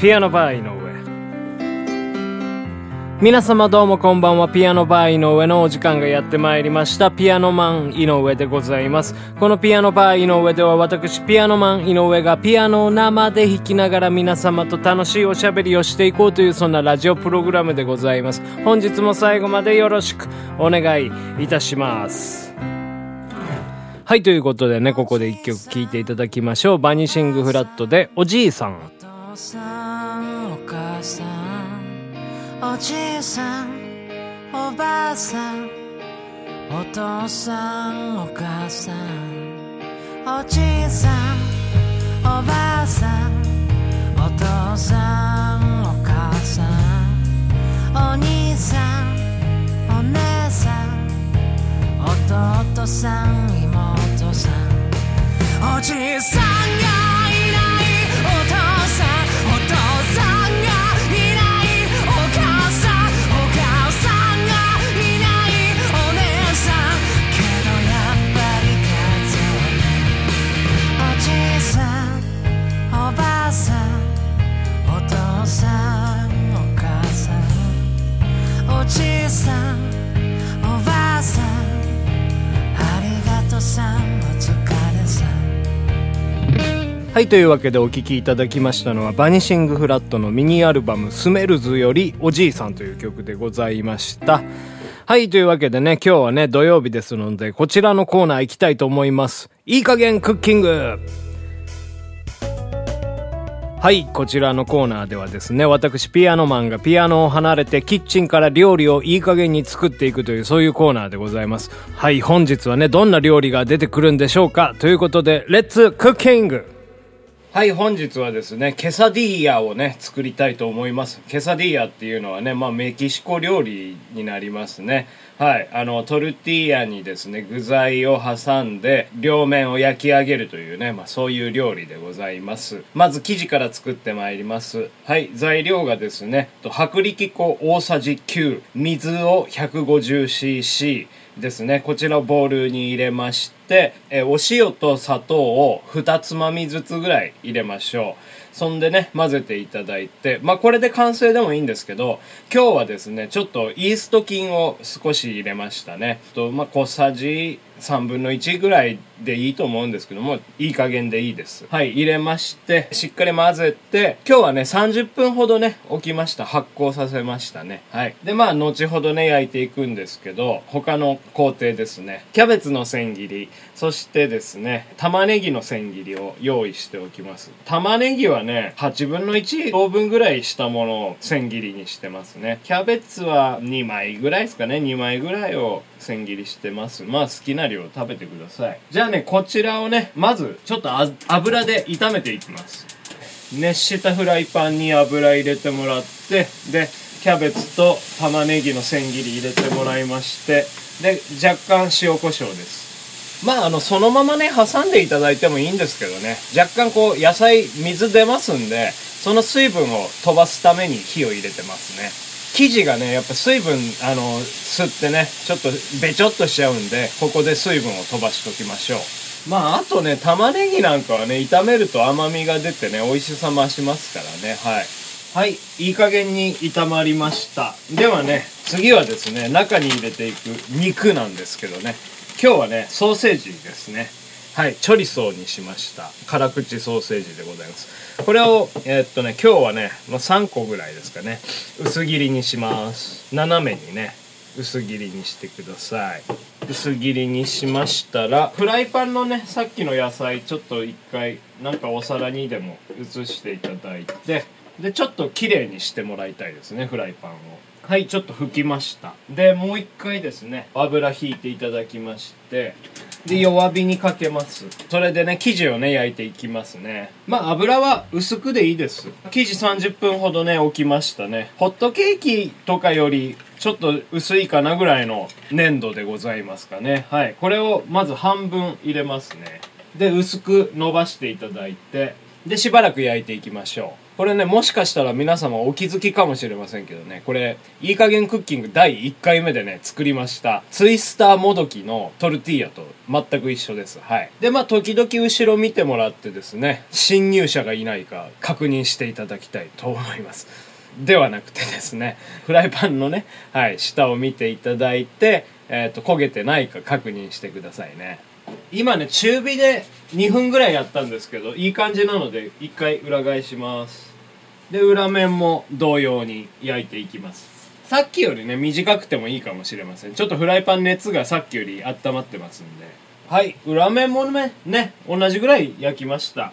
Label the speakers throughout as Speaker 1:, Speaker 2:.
Speaker 1: ピアノバー井上。皆様どうもこんばんは。ピアノバー井上のお時間がやってまいりました。ピアノマン井上でございます。このピアノバー井上では私ピアノマン井上がピアノを生で弾きながら皆様と楽しいおしゃべりをしていこうというそんなラジオプログラムでございます。本日も最後までよろしくお願いいたします。はい、ということでね、ここで一曲聴いていただきましょう。バニシングフラットで、おじいさん。
Speaker 2: おじいさんおばあさんお父さんお母さんおじいさんおばあさんお父さんお母さんお兄さんお姉さん弟さん妹さんおじいさんが
Speaker 1: はい、というわけでお聴きいただきましたのは、バニシングフラットのミニアルバム、スメルズより、おじいさんという曲でございました。はい、というわけでね、今日はね、土曜日ですので、こちらのコーナー行きたいと思います。いい加減クッキングはい、こちらのコーナーではですね、私ピアノマンがピアノを離れてキッチンから料理をいい加減に作っていくというそういうコーナーでございます。はい、本日はね、どんな料理が出てくるんでしょうかということで、レッツクッキングはい、本日はですね、ケサディーヤをね、作りたいと思います。ケサディーヤっていうのはね、まあメキシコ料理になりますね。はい、あの、トルティーヤにですね、具材を挟んで、両面を焼き上げるというね、まあそういう料理でございます。まず生地から作ってまいります。はい、材料がですね、薄力粉大さじ9、水を 150cc、ですねこちらをボウルに入れましてえお塩と砂糖を2つまみずつぐらい入れましょう。そんでね混ぜていただいてまあこれで完成でもいいんですけど今日はですねちょっとイースト菌を少し入れましたね。とまあ小さじ3分の1ぐらいでいいと思うんですけどもいい加減でいいです。はい。入れましてしっかり混ぜて今日はね30分ほどね置きました。発酵させましたね。はい。でまあ後ほどね焼いていくんですけど他の工程ですね。キャベツの千切りそしてですね玉ねぎの千切りを用意しておきます。玉ねぎはね8分の1等分ぐらいしたものを千切りにしてますね。キャベツは2枚ぐらいですかね。2枚ぐらいを千切りしてます。まあ好きな量食べてください。じゃあねこちらをねまずちょっと油で炒めていきます。熱したフライパンに油入れてもらってでキャベツと玉ねぎの千切り入れてもらいましてで若干塩コショウです。まああのそのままね挟んでいただいてもいいんですけどね。若干こう野菜水出ますんでその水分を飛ばすために火を入れてますね。生地がねやっぱ水分あの吸ってねちょっとべちょっとしちゃうんでここで水分を飛ばしときましょう。まああとね玉ねぎなんかはね炒めると甘みが出てね美味しさ増しますからね。はい。はいいい加減に炒まりました。ではね次はですね中に入れていく肉なんですけどね。今日はねソーセージですね。はいチョリソーにしました。辛口ソーセージでございます。これをえーっとね今日はね、まあ、3個ぐらいですかね。薄切りにします。斜めにね薄切りにしてください。薄切りにしましたらフライパンのねさっきの野菜ちょっと一回なんかお皿にでも移していただいてでちょっと綺麗にしてもらいたいですねフライパンを。はいちょっと拭きました。でもう一回ですね油ひいていただきましてで弱火にかけます。それでね生地をね焼いていきますね。まあ油は薄くでいいです。生地30分ほどね置きましたね。ホットケーキとかよりちょっと薄いかなぐらいの粘土でございますかね。はい。これをまず半分入れますね。で薄く伸ばしていただいて。でしばらく焼いていきましょうこれねもしかしたら皆様お気づきかもしれませんけどね。これいい加減クッキング第1回目でね作りました。ツイスターもどきのトルティーヤと全く一緒です。はい。でまあ時々後ろ見てもらってですね侵入者がいないか確認していただきたいと思います。ではなくてですねフライパンのね、はい、下を見ていただいて、えー、と焦げてないか確認してくださいね。今ね中火で2分ぐらいやったんですけどいい感じなので1回裏返します。で裏面も同様に焼いていきます。さっきよりね短くてもいいかもしれません。ちょっとフライパン熱がさっきより温まってますんで。はい。裏面もねね同じぐらい焼きました。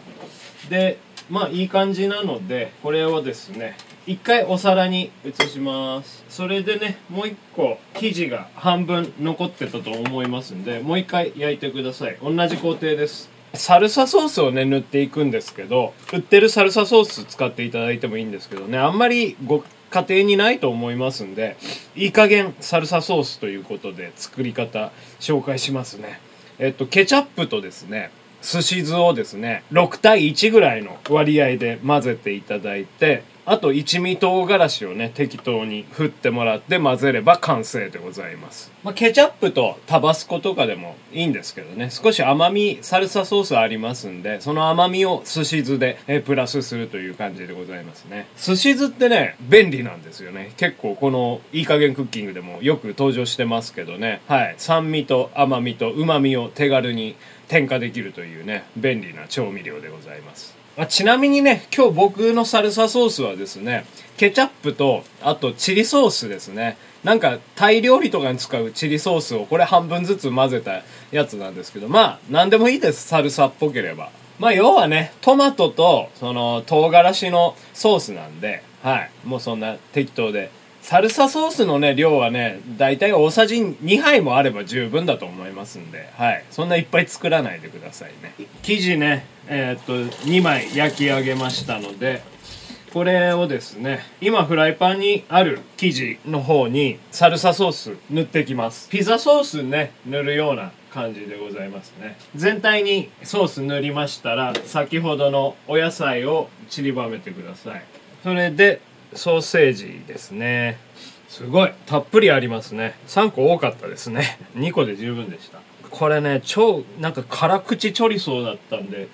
Speaker 1: でまあいい感じなのでこれをですね一回お皿に移します。それでねもう一個生地が半分残ってたと思いますんでもう一回焼いてください。同じ工程ですサルサソースをね塗っていくんですけど売ってるサルサソース使っていただいてもいいんですけどねあんまりご家庭にないと思いますんでいい加減サルサソースということで作り方紹介しますね。えっとケチャップとですねすし酢をですね6対1ぐらいの割合で混ぜていただいてあと一味唐辛子をね適当に振ってもらって混ぜれば完成でございます、まあ、ケチャップとタバスコとかでもいいんですけどね。少し甘みサルサソースありますんでその甘みを寿司酢でえプラスするという感じでございますね。寿司酢ってね便利なんですよね。結構このいい加減クッキングでもよく登場してますけどね。はい。酸味と甘みと旨味を手軽に添加できるというね便利な調味料でございます。あちなみにね今日僕のサルサソースはですねケチャップとあとチリソースですね。なんかタイ料理とかに使うチリソースをこれ半分ずつ混ぜたやつなんですけどまあ何でもいいですサルサっぽければ。まあ要はねトマトとその唐辛子のソースなんではい。もうそんな適当でサルサソースのね量はね大体大さじ2杯もあれば十分だと思いますんで。はい。そんないっぱい作らないでくださいね。生地ね。えーっと2枚焼き上げましたのでこれをですね今フライパンにある生地の方にサルサソース塗ってきます。ピザソースね塗るような感じでございますね。全体にソース塗りましたら先ほどのお野菜を散りばめてください。それでソーセージですね。すごい。たっぷりありますね。3個多かったですね。2個で十分でした。これね超なんか辛口チョリソーだったんで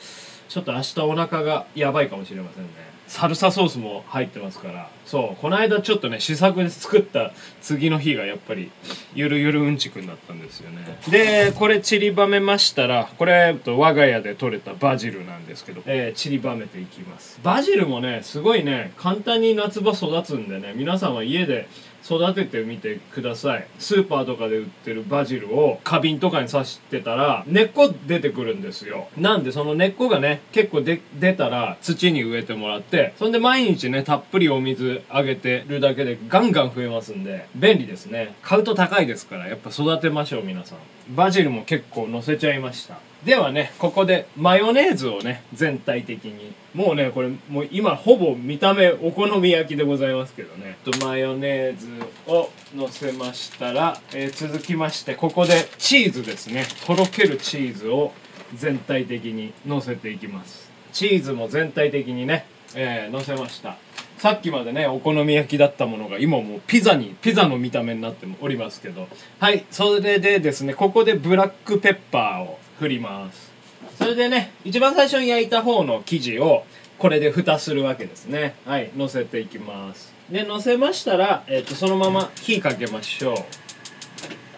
Speaker 1: ちょっと明日お腹がやばいかもしれませんね。サルサソースも入ってますから。そうこの間ちょっとね試作で作った次の日がやっぱりゆるゆるうんちくんだったんですよね。でこれ散りばめましたらこれ我が家で採れたバジルなんですけど、えー散りばめていきます。バジルもねすごいね簡単に夏場育つんでね皆さんは家で育ててみてください。スーパーとかで売ってるバジルを花瓶とかに刺してたら根っこ出てくるんですよ。なんでその根っこがね結構で出たら土に植えてもらってそんで毎日ねたっぷりお水あげてるだけでガンガン増えますんで便利ですね。買うと高いですからやっぱ育てましょう皆さん。バジルも結構乗せちゃいました。ではねここでマヨネーズをね全体的に。もうねこれもう今ほぼ見た目お好み焼きでございますけどね。とマヨネーズをのせましたら、えー続きましてここでチーズですね。とろけるチーズを全体的にのせていきます。チーズも全体的にね、えーのせました。さっきまでねお好み焼きだったものが今もうピザにピザの見た目になっておりますけど。はいそれでですねここでブラックペッパーを振ります。それでね一番最初に焼いた方の生地をこれで蓋するわけですね。はい乗せていきます。で乗せましたら、えっとそのまま火かけましょう。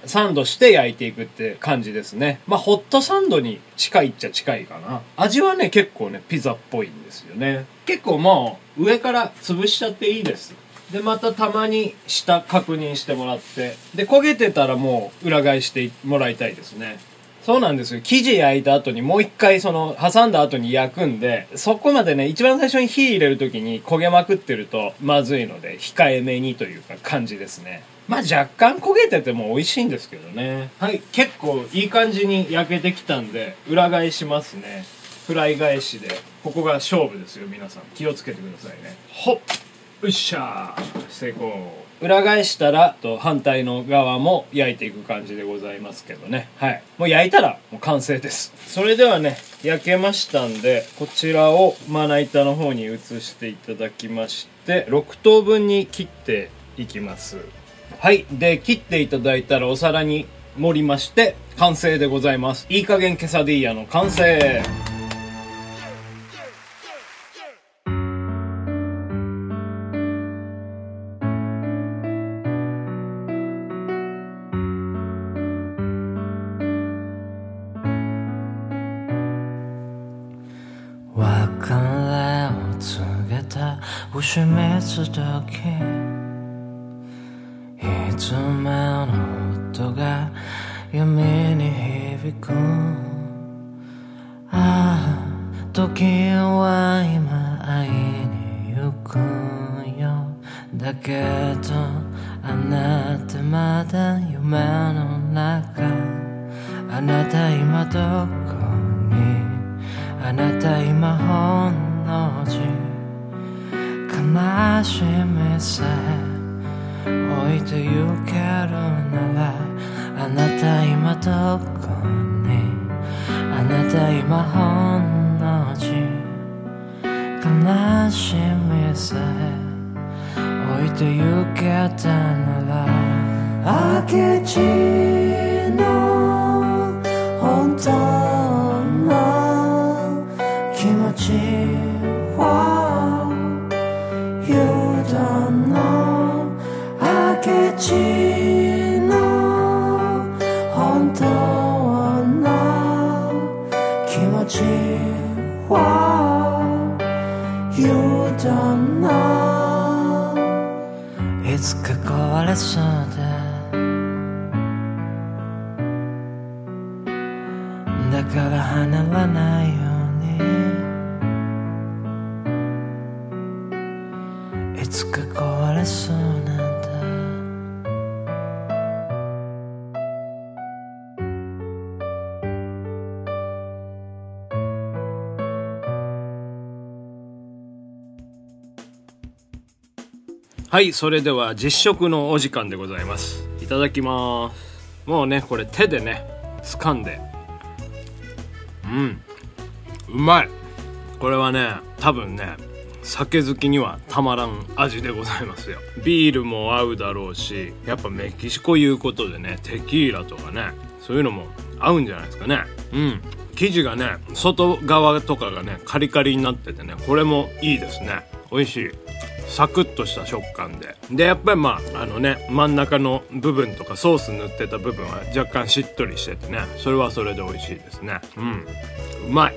Speaker 1: サンドして焼いていくって感じですね。まあホットサンドに近いっちゃ近いかな。味はね結構ねピザっぽいんですよね。結構もう上から潰しちゃっていいです。でまたたまに下確認してもらって。で焦げてたらもう裏返してもらいたいですね。そうなんですよ。生地焼いた後にもう一回その挟んだ後に焼くんでそこまでね一番最初に火入れる時に焦げまくってるとまずいので控えめにというか感じですね。まあ若干焦げてても美味しいんですけどね。はい。結構いい感じに焼けてきたんで裏返しますね。フライ返しで。ここが勝負ですよ皆さん。気をつけてくださいね。ほっ。よっしゃー。成功。裏返したらと反対の側も焼いていく感じでございますけどね。はい。もう焼いたらもう完成です。それではね焼けましたんでこちらをまな板の方に移していただきまして6等分に切っていきますはい。で切っていただいたらお皿に盛りまして完成でございます。いい加減ケサディーヤの完成。
Speaker 2: 別れを告げた。牛蜜時いつもの音が闇に響く。ああ時は今会いに行く。よだけどあなたまだ夢の中。あなた今どこに？あなた今ほんの字悲しみさえ置いてゆけるならあなた今どこに？あなた今ほんの字。悲しみさえ。置いてゆけたなら。明智の本当。から離らないように。いつか壊れそうなんだ。
Speaker 1: はいそれでは実食のお時間でございます。いただきます。もうねこれ手でね掴んで。うん。うまい。これはね多分ね酒好きにはたまらん味でございますよ。ビールも合うだろうしやっぱメキシコいうことでねテキーラとかねそういうのも合うんじゃないですかね。うん。生地がね外側とかがねカリカリになっててねこれもいいですね。美味しい。サクッとした食感で。でやっぱりまああのね真ん中の部分とかソース塗ってた部分は若干しっとりしててね。それはそれで美味しいですね。うん。うまい。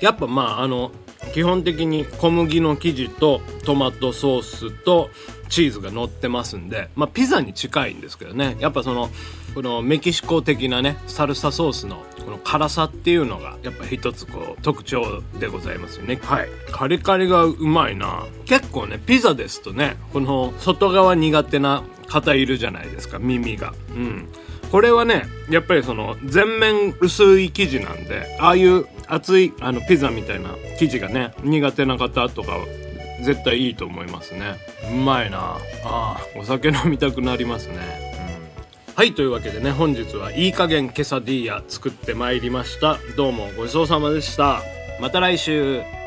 Speaker 1: やっぱまああの基本的に小麦の生地とトマトソースとチーズが乗ってますんでまあピザに近いんですけどね。やっぱそのこのメキシコ的なねサルサソースのこの辛さっていうのがやっぱ一つこう特徴でございますよね。はい。カリカリがうまいな。結構ねピザですとねこの外側苦手な方いるじゃないですか耳が。うん。これはねやっぱりその全面薄い生地なんでああいう厚いあのピザみたいな生地がね苦手な方とかは絶対いいと思いますね。うまいな。ああお酒飲みたくなりますね。はいというわけでね本日はいい加減ケサディーヤ作ってまいりました。どうもごちそうさまでした。また来週。